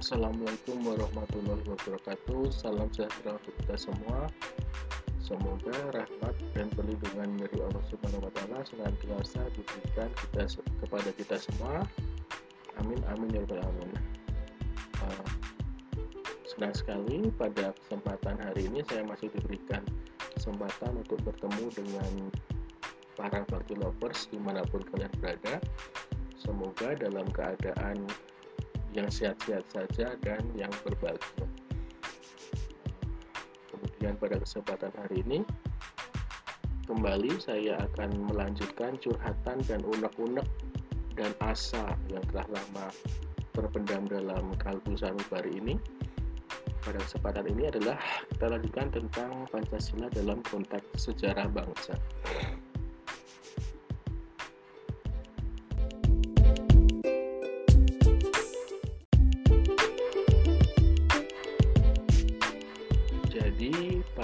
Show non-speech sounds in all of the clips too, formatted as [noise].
Assalamualaikum warahmatullahi wabarakatuh. Salam sejahtera untuk kita semua. Semoga rahmat dan perlindungan dari Allah Subhanahu wa taala senantiasa diberikan kita kepada kita semua. Amin amin ya rabbal alamin. Uh, senang sekali pada kesempatan hari ini saya masih diberikan kesempatan untuk bertemu dengan para bakti lovers di mana pun kalian berada. Semoga dalam keadaan yang sehat-sehat saja dan yang berbahagia. Kemudian pada kesempatan hari ini kembali saya akan melanjutkan curhatan dan unek-unek dan asa yang telah lama terpendam dalam kalbu sanubari ini. Pada kesempatan ini adalah kita lanjutkan tentang Pancasila dalam konteks sejarah bangsa.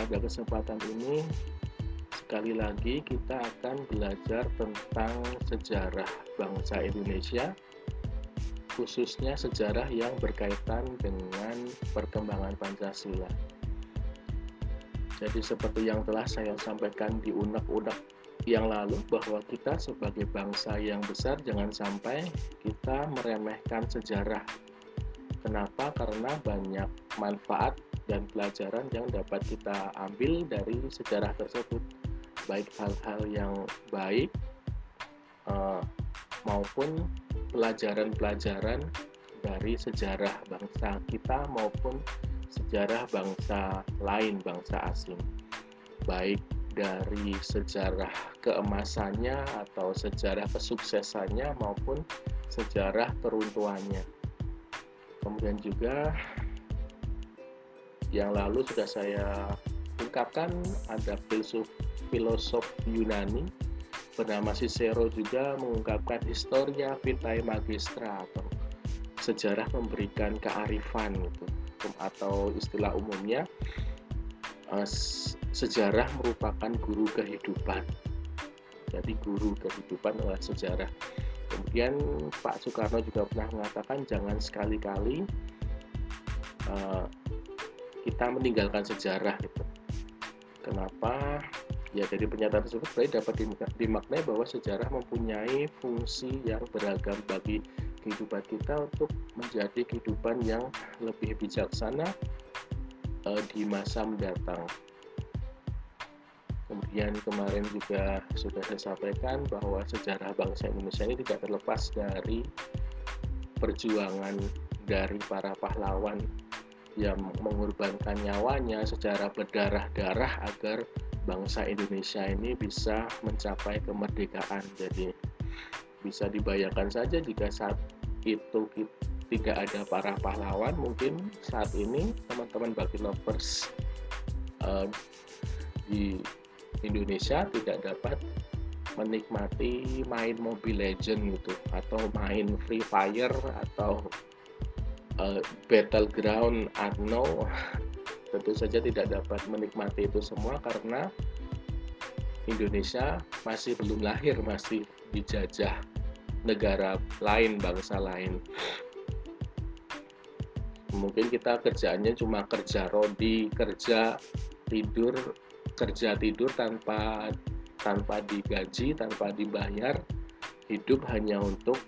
Pada kesempatan ini sekali lagi kita akan belajar tentang sejarah bangsa Indonesia khususnya sejarah yang berkaitan dengan perkembangan Pancasila. Jadi seperti yang telah saya sampaikan di unek-unek yang lalu bahwa kita sebagai bangsa yang besar jangan sampai kita meremehkan sejarah. Kenapa? Karena banyak manfaat dan pelajaran yang dapat kita ambil dari sejarah tersebut. Baik hal-hal yang baik uh, maupun pelajaran-pelajaran dari sejarah bangsa kita maupun sejarah bangsa lain bangsa asing baik dari sejarah keemasannya atau sejarah kesuksesannya maupun sejarah peruntuannya kemudian juga yang lalu sudah saya ungkapkan ada filsuf filosof Yunani bernama Cicero juga mengungkapkan historia vitae magistra atau sejarah memberikan kearifan gitu. Atau istilah umumnya eh, sejarah merupakan guru kehidupan. Jadi guru kehidupan adalah sejarah kemudian Pak Soekarno juga pernah mengatakan jangan sekali-kali uh, kita meninggalkan sejarah gitu. Kenapa? Ya dari pernyataan tersebut berarti dapat dimaknai bahwa sejarah mempunyai fungsi yang beragam bagi kehidupan kita untuk menjadi kehidupan yang lebih bijaksana uh, di masa mendatang. Kemudian kemarin juga sudah saya sampaikan bahwa sejarah bangsa Indonesia ini tidak terlepas dari perjuangan dari para pahlawan yang mengorbankan nyawanya secara berdarah-darah agar bangsa Indonesia ini bisa mencapai kemerdekaan. Jadi bisa dibayangkan saja jika saat itu tidak ada para pahlawan, mungkin saat ini teman-teman bagi lovers uh, di Indonesia tidak dapat menikmati main Mobile Legend gitu atau main Free Fire atau uh, battleground Arno [laughs] tentu saja tidak dapat menikmati itu semua karena Indonesia masih belum lahir, masih dijajah negara lain, bangsa lain. Mungkin kita kerjaannya cuma kerja rodi, kerja tidur, kerja tidur tanpa tanpa digaji, tanpa dibayar, hidup hanya untuk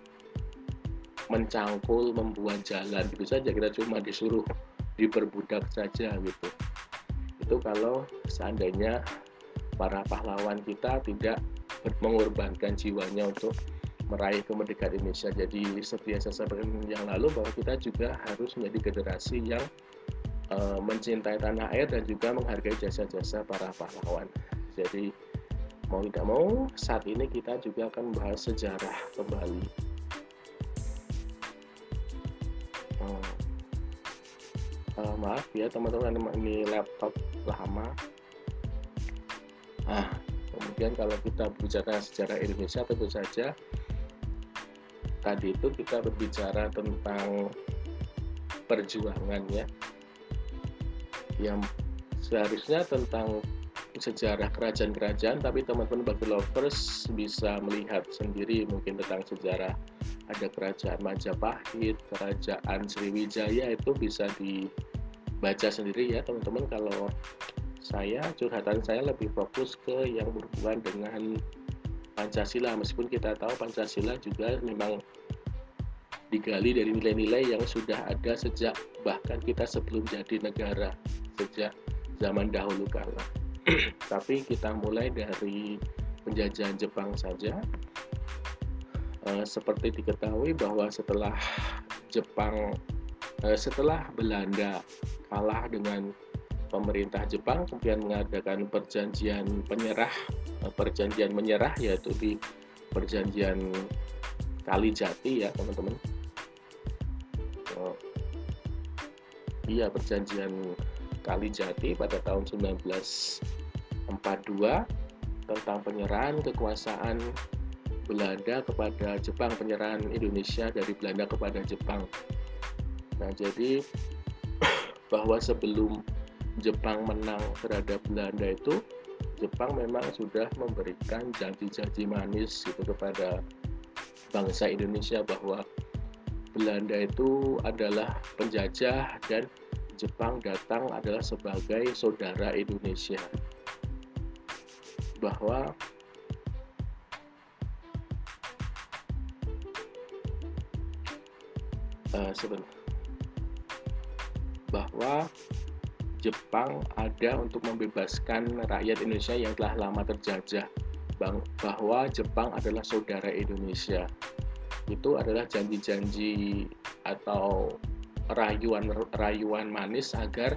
mencangkul membuat jalan gitu saja kita cuma disuruh diperbudak saja gitu itu kalau seandainya para pahlawan kita tidak mengorbankan jiwanya untuk meraih kemerdekaan Indonesia. Jadi seperti yang saya yang lalu bahwa kita juga harus menjadi generasi yang uh, mencintai tanah air dan juga menghargai jasa-jasa para pahlawan. Jadi mau tidak mau saat ini kita juga akan membahas sejarah kembali. Uh, maaf ya teman-teman ini laptop lama. Ah kemudian kalau kita berbicara sejarah Indonesia tentu saja tadi itu kita berbicara tentang perjuangan ya yang seharusnya tentang sejarah kerajaan-kerajaan tapi teman-teman bagi lovers bisa melihat sendiri mungkin tentang sejarah ada kerajaan Majapahit, kerajaan Sriwijaya itu bisa dibaca sendiri ya teman-teman. Kalau saya curhatan saya lebih fokus ke yang berhubungan dengan Pancasila. Meskipun kita tahu Pancasila juga memang digali dari nilai-nilai yang sudah ada sejak bahkan kita sebelum jadi negara sejak zaman dahulu kala. [clears throat] Tapi kita mulai dari penjajahan Jepang saja. Eh, seperti diketahui bahwa setelah Jepang uh, setelah Belanda kalah dengan pemerintah Jepang kemudian mengadakan perjanjian penyerah uh, perjanjian menyerah yaitu di perjanjian Kalijati ya teman-teman. Iya perjanjian Kalijati pada tahun 1942 tentang penyerahan kekuasaan Belanda kepada Jepang, penyerahan Indonesia dari Belanda kepada Jepang. Nah, jadi [coughs] bahwa sebelum Jepang menang terhadap Belanda itu, Jepang memang sudah memberikan janji-janji manis itu kepada bangsa Indonesia bahwa Belanda itu adalah penjajah dan Jepang datang adalah sebagai saudara Indonesia. Bahwa uh, bahwa Jepang ada untuk membebaskan rakyat Indonesia yang telah lama terjajah. Bahwa Jepang adalah saudara Indonesia. Itu adalah janji-janji atau rayuan-rayuan manis agar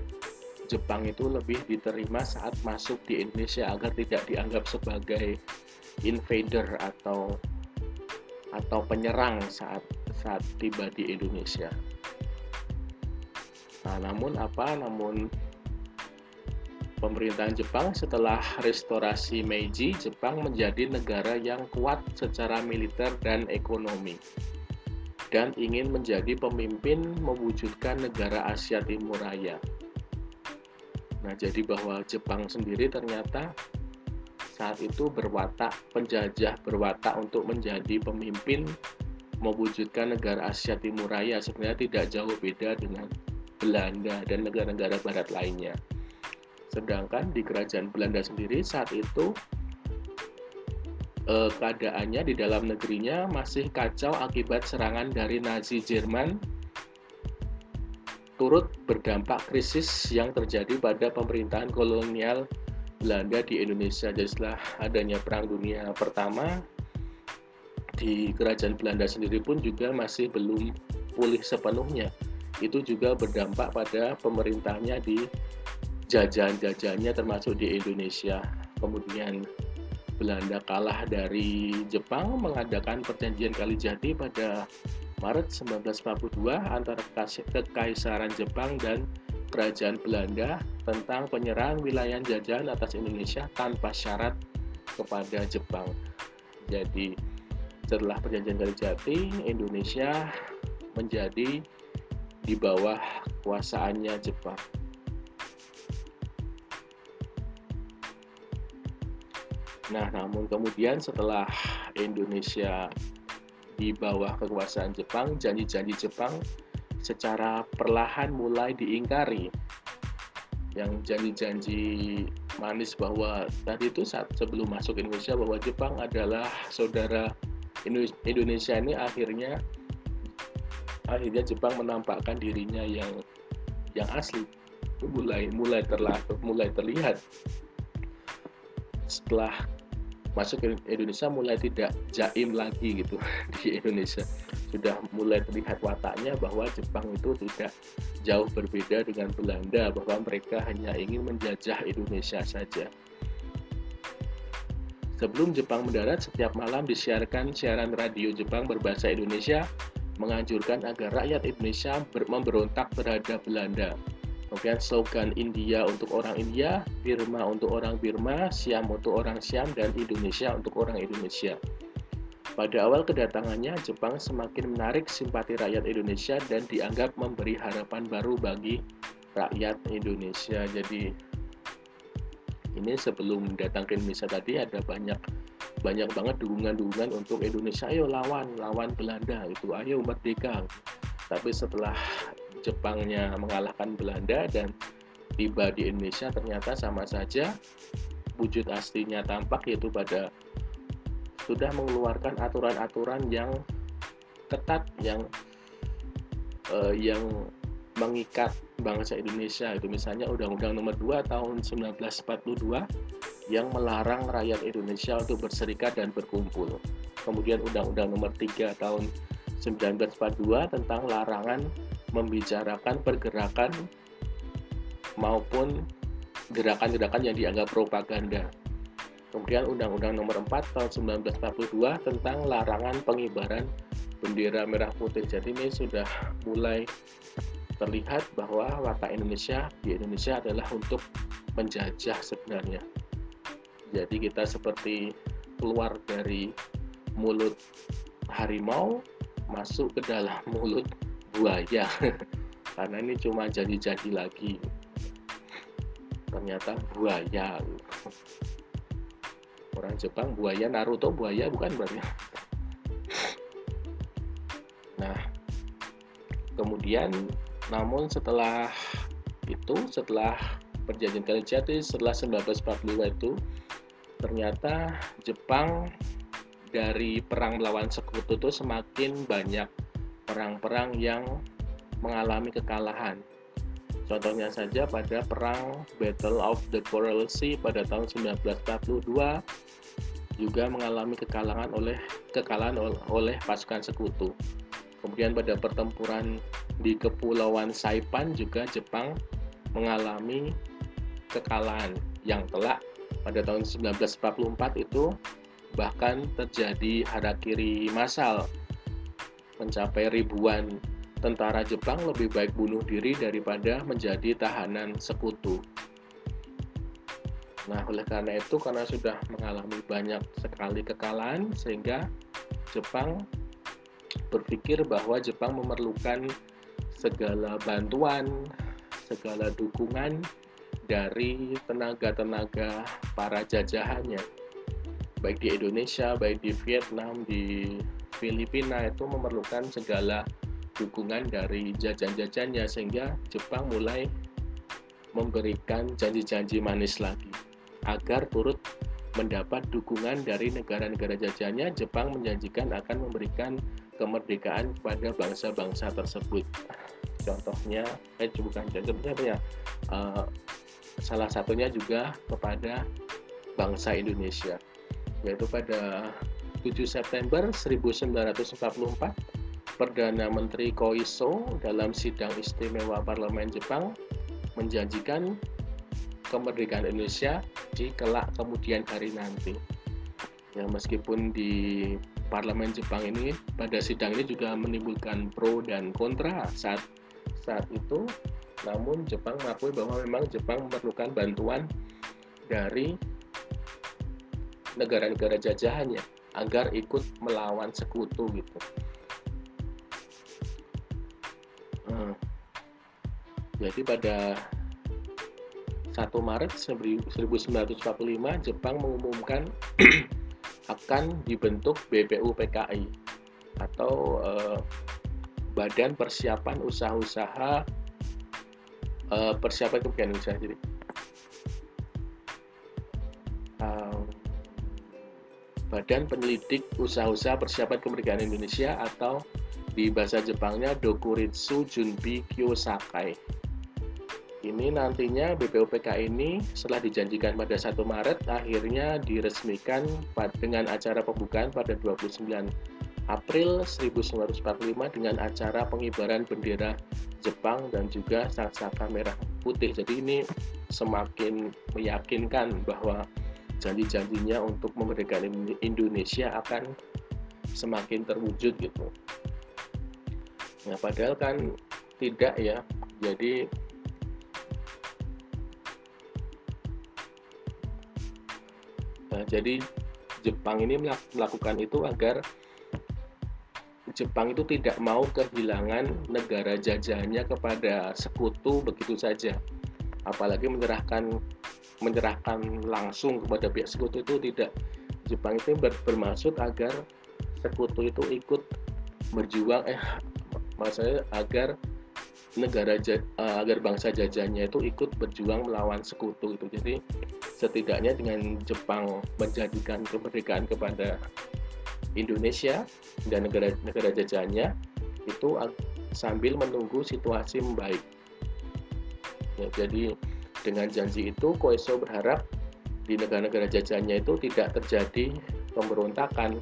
Jepang itu lebih diterima saat masuk di Indonesia agar tidak dianggap sebagai invader atau atau penyerang saat saat tiba di Indonesia. Nah, namun apa? Namun pemerintahan Jepang setelah restorasi Meiji, Jepang menjadi negara yang kuat secara militer dan ekonomi dan ingin menjadi pemimpin mewujudkan negara Asia Timur Raya. Nah, jadi bahwa Jepang sendiri ternyata saat itu berwatak penjajah berwatak untuk menjadi pemimpin mewujudkan negara Asia Timur Raya sebenarnya tidak jauh beda dengan Belanda dan negara-negara barat lainnya. Sedangkan di kerajaan Belanda sendiri saat itu eh, keadaannya di dalam negerinya masih kacau akibat serangan dari Nazi Jerman turut berdampak krisis yang terjadi pada pemerintahan kolonial Belanda di Indonesia. Jadi setelah adanya Perang Dunia Pertama, di kerajaan Belanda sendiri pun juga masih belum pulih sepenuhnya. Itu juga berdampak pada pemerintahnya di jajahan-jajahannya termasuk di Indonesia. Kemudian Belanda kalah dari Jepang mengadakan perjanjian Kalijati pada Maret 1942 antara Kekaisaran Jepang dan Kerajaan Belanda tentang penyerahan wilayah jajahan atas Indonesia tanpa syarat kepada Jepang. Jadi setelah perjanjian Kalijati, Indonesia menjadi di bawah kuasaannya Jepang. Nah, namun kemudian setelah Indonesia di bawah kekuasaan Jepang, janji-janji Jepang secara perlahan mulai diingkari. Yang janji-janji manis bahwa tadi itu saat sebelum masuk Indonesia bahwa Jepang adalah saudara Indonesia ini akhirnya akhirnya Jepang menampakkan dirinya yang yang asli mulai mulai terlihat mulai terlihat setelah masuk ke Indonesia mulai tidak jaim lagi gitu [laughs] di Indonesia sudah mulai terlihat wataknya bahwa Jepang itu tidak jauh berbeda dengan Belanda bahwa mereka hanya ingin menjajah Indonesia saja Sebelum Jepang mendarat, setiap malam disiarkan siaran radio Jepang berbahasa Indonesia menganjurkan agar rakyat Indonesia memberontak terhadap Belanda. Kemudian slogan India untuk orang India, Birma untuk orang Birma, Siam untuk orang Siam, dan Indonesia untuk orang Indonesia. Pada awal kedatangannya, Jepang semakin menarik simpati rakyat Indonesia dan dianggap memberi harapan baru bagi rakyat Indonesia. Jadi ini sebelum datang ke Indonesia tadi ada banyak banyak banget dukungan-dukungan untuk Indonesia ayo lawan lawan Belanda itu ayo merdeka tapi setelah Jepangnya mengalahkan Belanda dan tiba di Indonesia ternyata sama saja wujud aslinya tampak yaitu pada sudah mengeluarkan aturan-aturan yang ketat yang uh, yang mengikat bangsa Indonesia itu misalnya Undang-Undang Nomor 2 tahun 1942 yang melarang rakyat Indonesia untuk berserikat dan berkumpul. Kemudian Undang-Undang Nomor 3 tahun 1942 tentang larangan membicarakan pergerakan maupun gerakan-gerakan yang dianggap propaganda. Kemudian Undang-Undang Nomor 4 tahun 1942 tentang larangan pengibaran bendera merah putih. Jadi ini sudah mulai terlihat bahwa watak Indonesia di Indonesia adalah untuk menjajah sebenarnya. Jadi kita seperti keluar dari mulut harimau masuk ke dalam [laughs] mulut buaya. [laughs] Karena ini cuma jadi-jadi lagi. Ternyata buaya. Orang Jepang buaya Naruto buaya bukan berarti? [laughs] Nah kemudian namun setelah itu, setelah perjanjian Kalijati setelah 1945 itu ternyata Jepang dari perang melawan sekutu itu semakin banyak perang-perang yang mengalami kekalahan. Contohnya saja pada perang Battle of the Coral Sea pada tahun 1942 juga mengalami kekalahan oleh kekalahan oleh pasukan sekutu. Kemudian pada pertempuran di Kepulauan Saipan juga Jepang mengalami kekalahan yang telak pada tahun 1944 itu bahkan terjadi harakiri massal mencapai ribuan tentara Jepang lebih baik bunuh diri daripada menjadi tahanan sekutu. Nah, oleh karena itu karena sudah mengalami banyak sekali kekalahan sehingga Jepang berpikir bahwa Jepang memerlukan segala bantuan, segala dukungan dari tenaga-tenaga para jajahannya. Baik di Indonesia, baik di Vietnam, di Filipina itu memerlukan segala dukungan dari jajan-jajannya sehingga Jepang mulai memberikan janji-janji manis lagi agar turut mendapat dukungan dari negara-negara jajannya Jepang menjanjikan akan memberikan kemerdekaan kepada bangsa-bangsa tersebut. Contohnya, eh bukan contohnya ya, uh, salah satunya juga kepada bangsa Indonesia, yaitu pada 7 September 1944 Perdana Menteri Koiso dalam sidang istimewa Parlemen Jepang menjanjikan kemerdekaan Indonesia di kelak kemudian hari nanti. Ya meskipun di parlemen Jepang ini pada sidang ini juga menimbulkan pro dan kontra saat saat itu namun Jepang mengakui bahwa memang Jepang memerlukan bantuan dari negara-negara jajahannya agar ikut melawan sekutu gitu. Hmm. Jadi pada 1 Maret 1945 Jepang mengumumkan [clears throat] akan dibentuk BPU PKI atau eh, Badan Persiapan Usaha-usaha eh, Persiapan Kemudian Usaha jadi Badan Penyelidik Usaha-usaha Persiapan Kemerdekaan Indonesia atau di bahasa Jepangnya Dokuritsu Junbi Kyosakai ini nantinya BPUPK ini setelah dijanjikan pada 1 Maret akhirnya diresmikan dengan acara pembukaan pada 29 April 1945 dengan acara pengibaran bendera Jepang dan juga sangsaka merah putih. Jadi ini semakin meyakinkan bahwa janji-janjinya untuk memerdekakan Indonesia akan semakin terwujud gitu. Nah, padahal kan tidak ya. Jadi Nah, jadi Jepang ini melakukan itu agar Jepang itu tidak mau kehilangan negara jajahannya kepada sekutu begitu saja. Apalagi menyerahkan menyerahkan langsung kepada pihak sekutu itu tidak. Jepang itu ber, bermaksud agar sekutu itu ikut berjuang eh maksudnya agar negara uh, agar bangsa jajahnya itu ikut berjuang melawan sekutu itu. Jadi setidaknya dengan Jepang menjadikan kemerdekaan kepada Indonesia dan negara-negara jajahnya itu sambil menunggu situasi membaik. Ya, jadi dengan janji itu Koiso berharap di negara-negara jajahnya itu tidak terjadi pemberontakan.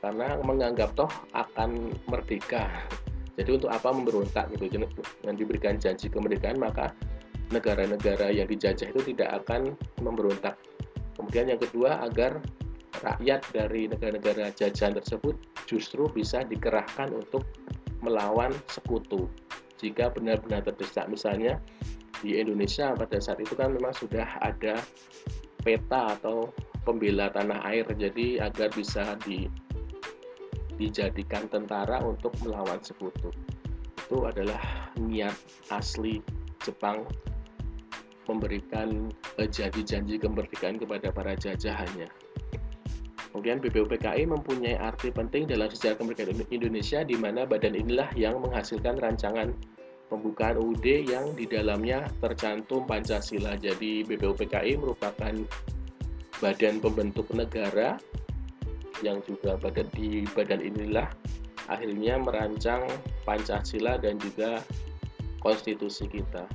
Karena menganggap toh akan merdeka. Jadi untuk apa memberontak gitu? Dengan diberikan janji kemerdekaan maka negara-negara yang dijajah itu tidak akan memberontak. Kemudian yang kedua agar rakyat dari negara-negara jajahan tersebut justru bisa dikerahkan untuk melawan sekutu. Jika benar-benar terdesak misalnya di Indonesia pada saat itu kan memang sudah ada peta atau pembela tanah air jadi agar bisa di dijadikan tentara untuk melawan sekutu. Itu adalah niat asli Jepang memberikan eh, janji-janji kemerdekaan kepada para jajahannya. Kemudian BPUPKI mempunyai arti penting dalam sejarah kemerdekaan Indonesia di mana badan inilah yang menghasilkan rancangan pembukaan UUD yang di dalamnya tercantum Pancasila. Jadi BPUPKI merupakan badan pembentuk negara yang juga pada di badan inilah akhirnya merancang Pancasila dan juga konstitusi kita.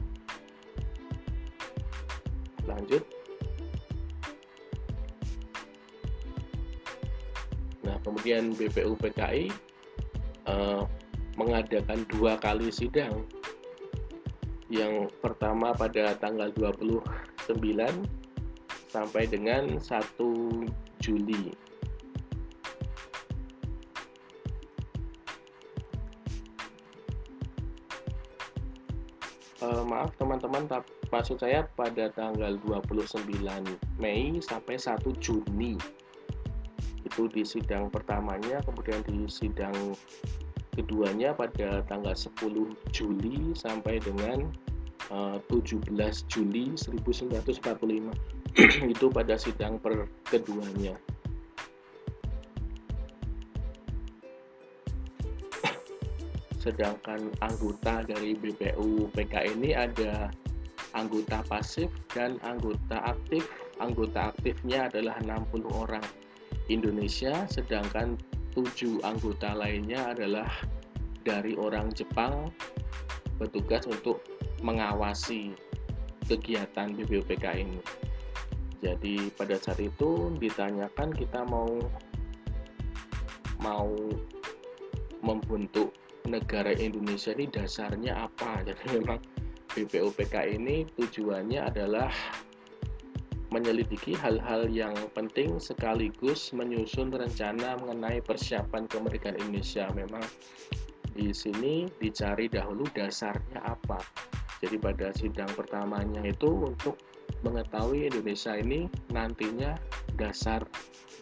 Lanjut. Nah, kemudian BPU PKI eh, mengadakan dua kali sidang. Yang pertama pada tanggal 29 sampai dengan 1 Juli. Uh, maaf teman-teman maksud saya pada tanggal 29 Mei sampai 1 Juni. Itu di sidang pertamanya kemudian di sidang keduanya pada tanggal 10 Juli sampai dengan 17 Juli 1945 itu pada sidang per keduanya [clears throat] sedangkan anggota dari BPU PK ini ada anggota pasif dan anggota aktif. Anggota aktifnya adalah 60 orang Indonesia, sedangkan tujuh anggota lainnya adalah dari orang Jepang bertugas untuk mengawasi kegiatan BPUPK ini. Jadi pada saat itu ditanyakan kita mau mau membentuk negara Indonesia ini dasarnya apa. [laughs] Jadi memang BPUPK ini tujuannya adalah menyelidiki hal-hal yang penting sekaligus menyusun rencana mengenai persiapan kemerdekaan Indonesia. Memang di sini dicari dahulu dasarnya apa jadi pada sidang pertamanya itu untuk mengetahui Indonesia ini nantinya dasar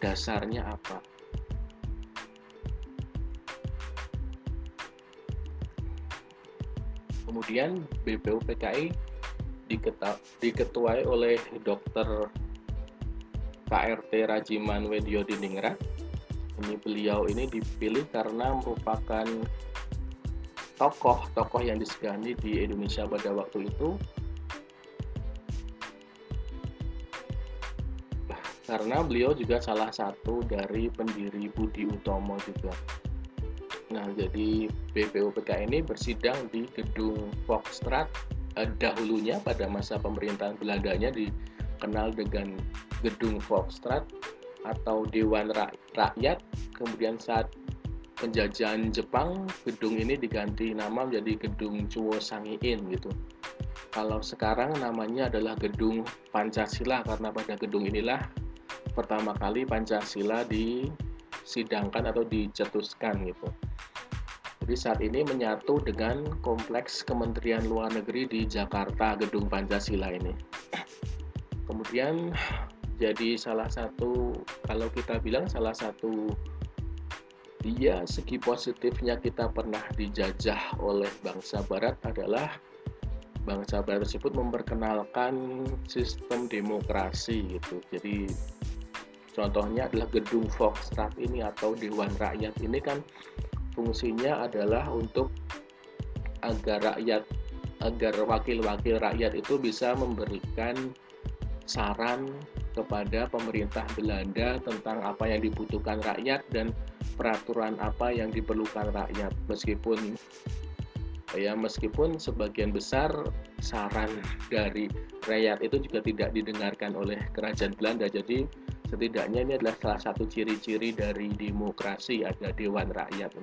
dasarnya apa Kemudian BPUPKI diketuai oleh Dr. KRT Rajiman Wedio Diningrat. Ini beliau ini dipilih karena merupakan tokoh-tokoh yang disegani di Indonesia pada waktu itu karena beliau juga salah satu dari pendiri Budi Utomo juga. Nah, jadi BPUPK ini bersidang di gedung Foxstrat eh, dahulunya pada masa pemerintahan Belandanya dikenal dengan gedung Foxstrat atau Dewan Rakyat. Kemudian saat penjajahan Jepang, gedung ini diganti nama menjadi gedung Chuo Sangiin gitu. Kalau sekarang namanya adalah gedung Pancasila karena pada gedung inilah pertama kali Pancasila disidangkan atau dicetuskan gitu. Jadi saat ini menyatu dengan kompleks Kementerian Luar Negeri di Jakarta, Gedung Pancasila ini. Kemudian jadi salah satu kalau kita bilang salah satu dia segi positifnya kita pernah dijajah oleh bangsa barat adalah bangsa barat tersebut memperkenalkan sistem demokrasi gitu. Jadi contohnya adalah gedung Foxtrot ini atau Dewan Rakyat ini kan fungsinya adalah untuk agar rakyat agar wakil-wakil rakyat itu bisa memberikan saran kepada pemerintah Belanda tentang apa yang dibutuhkan rakyat dan peraturan apa yang diperlukan rakyat meskipun ya meskipun sebagian besar saran dari rakyat itu juga tidak didengarkan oleh kerajaan Belanda. Jadi setidaknya ini adalah salah satu ciri-ciri dari demokrasi ada dewan rakyat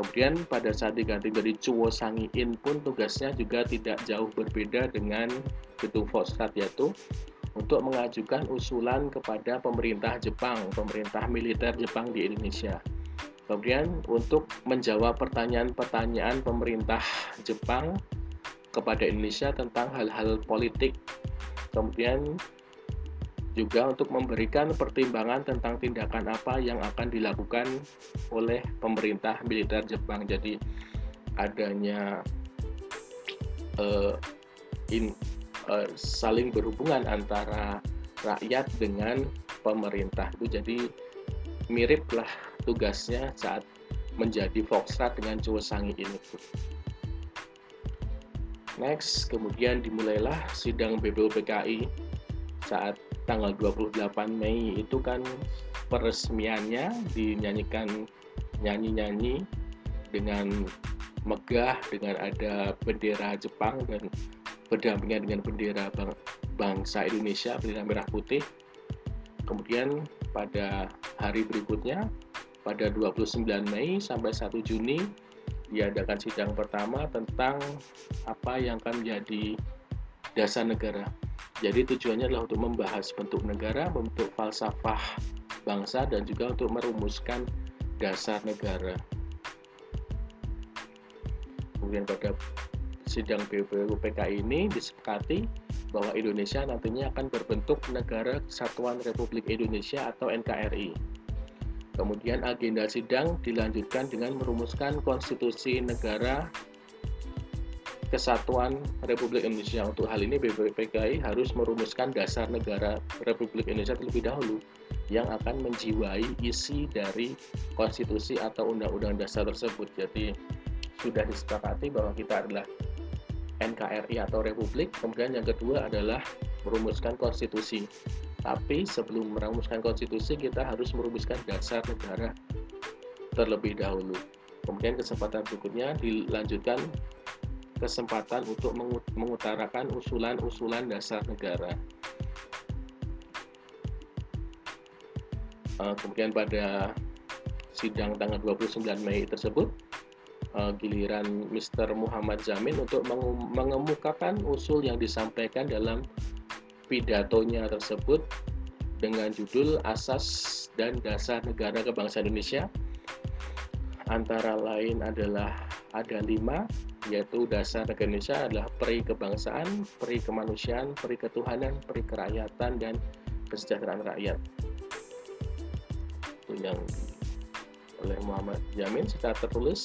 kemudian pada saat diganti dari Cuo Sangiin pun tugasnya juga tidak jauh berbeda dengan gedung Fosfat yaitu untuk mengajukan usulan kepada pemerintah Jepang, pemerintah militer Jepang di Indonesia. Kemudian untuk menjawab pertanyaan-pertanyaan pemerintah Jepang kepada Indonesia tentang hal-hal politik. Kemudian juga untuk memberikan pertimbangan tentang tindakan apa yang akan dilakukan oleh pemerintah militer Jepang. Jadi adanya uh, in, uh, saling berhubungan antara rakyat dengan pemerintah itu jadi miriplah tugasnya saat menjadi Foxtrot dengan Sangi ini. Next, kemudian dimulailah sidang BPUPKI saat tanggal 28 Mei itu kan peresmiannya dinyanyikan nyanyi-nyanyi dengan megah dengan ada bendera Jepang dan berdampingan dengan bendera bangsa Indonesia bendera merah putih. Kemudian pada hari berikutnya pada 29 Mei sampai 1 Juni diadakan sidang pertama tentang apa yang akan menjadi dasar negara. Jadi tujuannya adalah untuk membahas bentuk negara, bentuk falsafah bangsa dan juga untuk merumuskan dasar negara. Kemudian pada sidang BPUPK ini disepakati bahwa Indonesia nantinya akan berbentuk Negara Kesatuan Republik Indonesia atau NKRI. Kemudian agenda sidang dilanjutkan dengan merumuskan konstitusi negara Kesatuan Republik Indonesia. Untuk hal ini BPPKI harus merumuskan dasar negara Republik Indonesia terlebih dahulu yang akan menjiwai isi dari konstitusi atau undang-undang dasar tersebut. Jadi sudah disepakati bahwa kita adalah NKRI atau Republik. Kemudian yang kedua adalah merumuskan konstitusi. Tapi sebelum merumuskan konstitusi kita harus merumuskan dasar negara terlebih dahulu. Kemudian kesempatan berikutnya dilanjutkan kesempatan untuk mengutarakan usulan-usulan dasar negara. Eh, kemudian pada sidang tanggal 29 Mei tersebut, eh, giliran Mr. Muhammad Zamin untuk mengemukakan usul yang disampaikan dalam pidatonya tersebut dengan judul Asas dan Dasar Negara Kebangsaan Indonesia antara lain adalah ada lima yaitu dasar negara Indonesia adalah peri kebangsaan, peri kemanusiaan, peri ketuhanan, peri kerakyatan dan kesejahteraan rakyat. Itu yang oleh Muhammad Jamin secara tertulis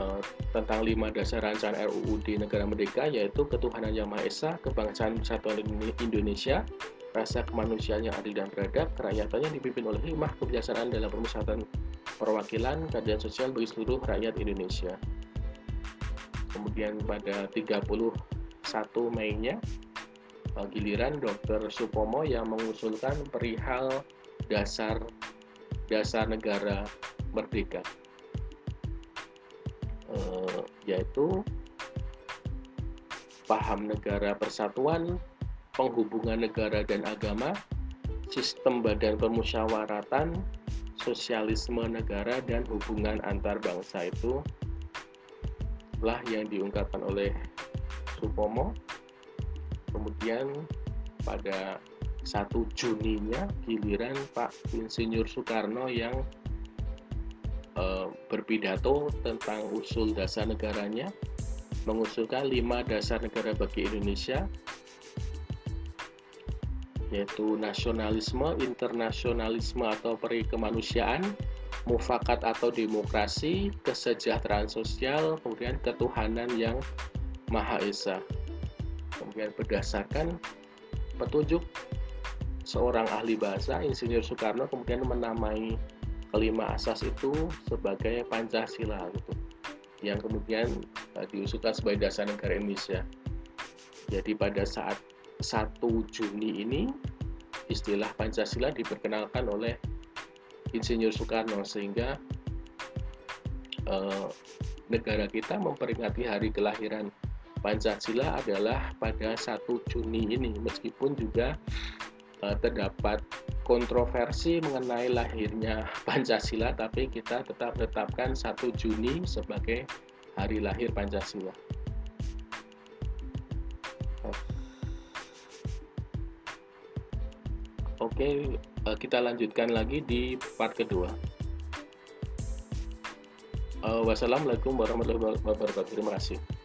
Eh, tentang lima dasar rancangan RUU di negara merdeka yaitu ketuhanan yang maha esa, kebangsaan persatuan Indonesia, rasa kemanusiaan yang adil dan beradab, kerakyatan yang dipimpin oleh hikmah kebijaksanaan dalam permusyawaratan perwakilan keadilan sosial bagi seluruh rakyat Indonesia. Kemudian pada 31 Mei-nya eh, giliran Dr. Supomo yang mengusulkan perihal dasar dasar negara merdeka eh, yaitu paham negara persatuan, penghubungan negara dan agama, sistem badan permusyawaratan, sosialisme negara dan hubungan antar bangsa itu lah yang diungkapkan oleh Supomo. Kemudian pada 1 Juninya giliran Pak Insinyur Soekarno yang Eh, berpidato tentang usul dasar negaranya, mengusulkan lima dasar negara bagi Indonesia, yaitu nasionalisme, internasionalisme atau peri kemanusiaan, mufakat atau demokrasi, kesejahteraan sosial, kemudian ketuhanan yang Maha Esa. kemudian berdasarkan petunjuk seorang ahli bahasa Insinyur Soekarno kemudian menamai kelima asas itu sebagai Pancasila gitu yang kemudian uh, diusulkan sebagai dasar negara Indonesia. Jadi pada saat 1 Juni ini istilah Pancasila diperkenalkan oleh Insinyur Soekarno sehingga uh, negara kita memperingati hari kelahiran Pancasila adalah pada 1 Juni ini meskipun juga uh, terdapat kontroversi mengenai lahirnya Pancasila tapi kita tetap tetapkan 1 Juni sebagai hari lahir Pancasila. Oke, eh, kita lanjutkan lagi di part kedua. Eh, wassalamualaikum warahmatullahi wabarakatuh. Terima kasih.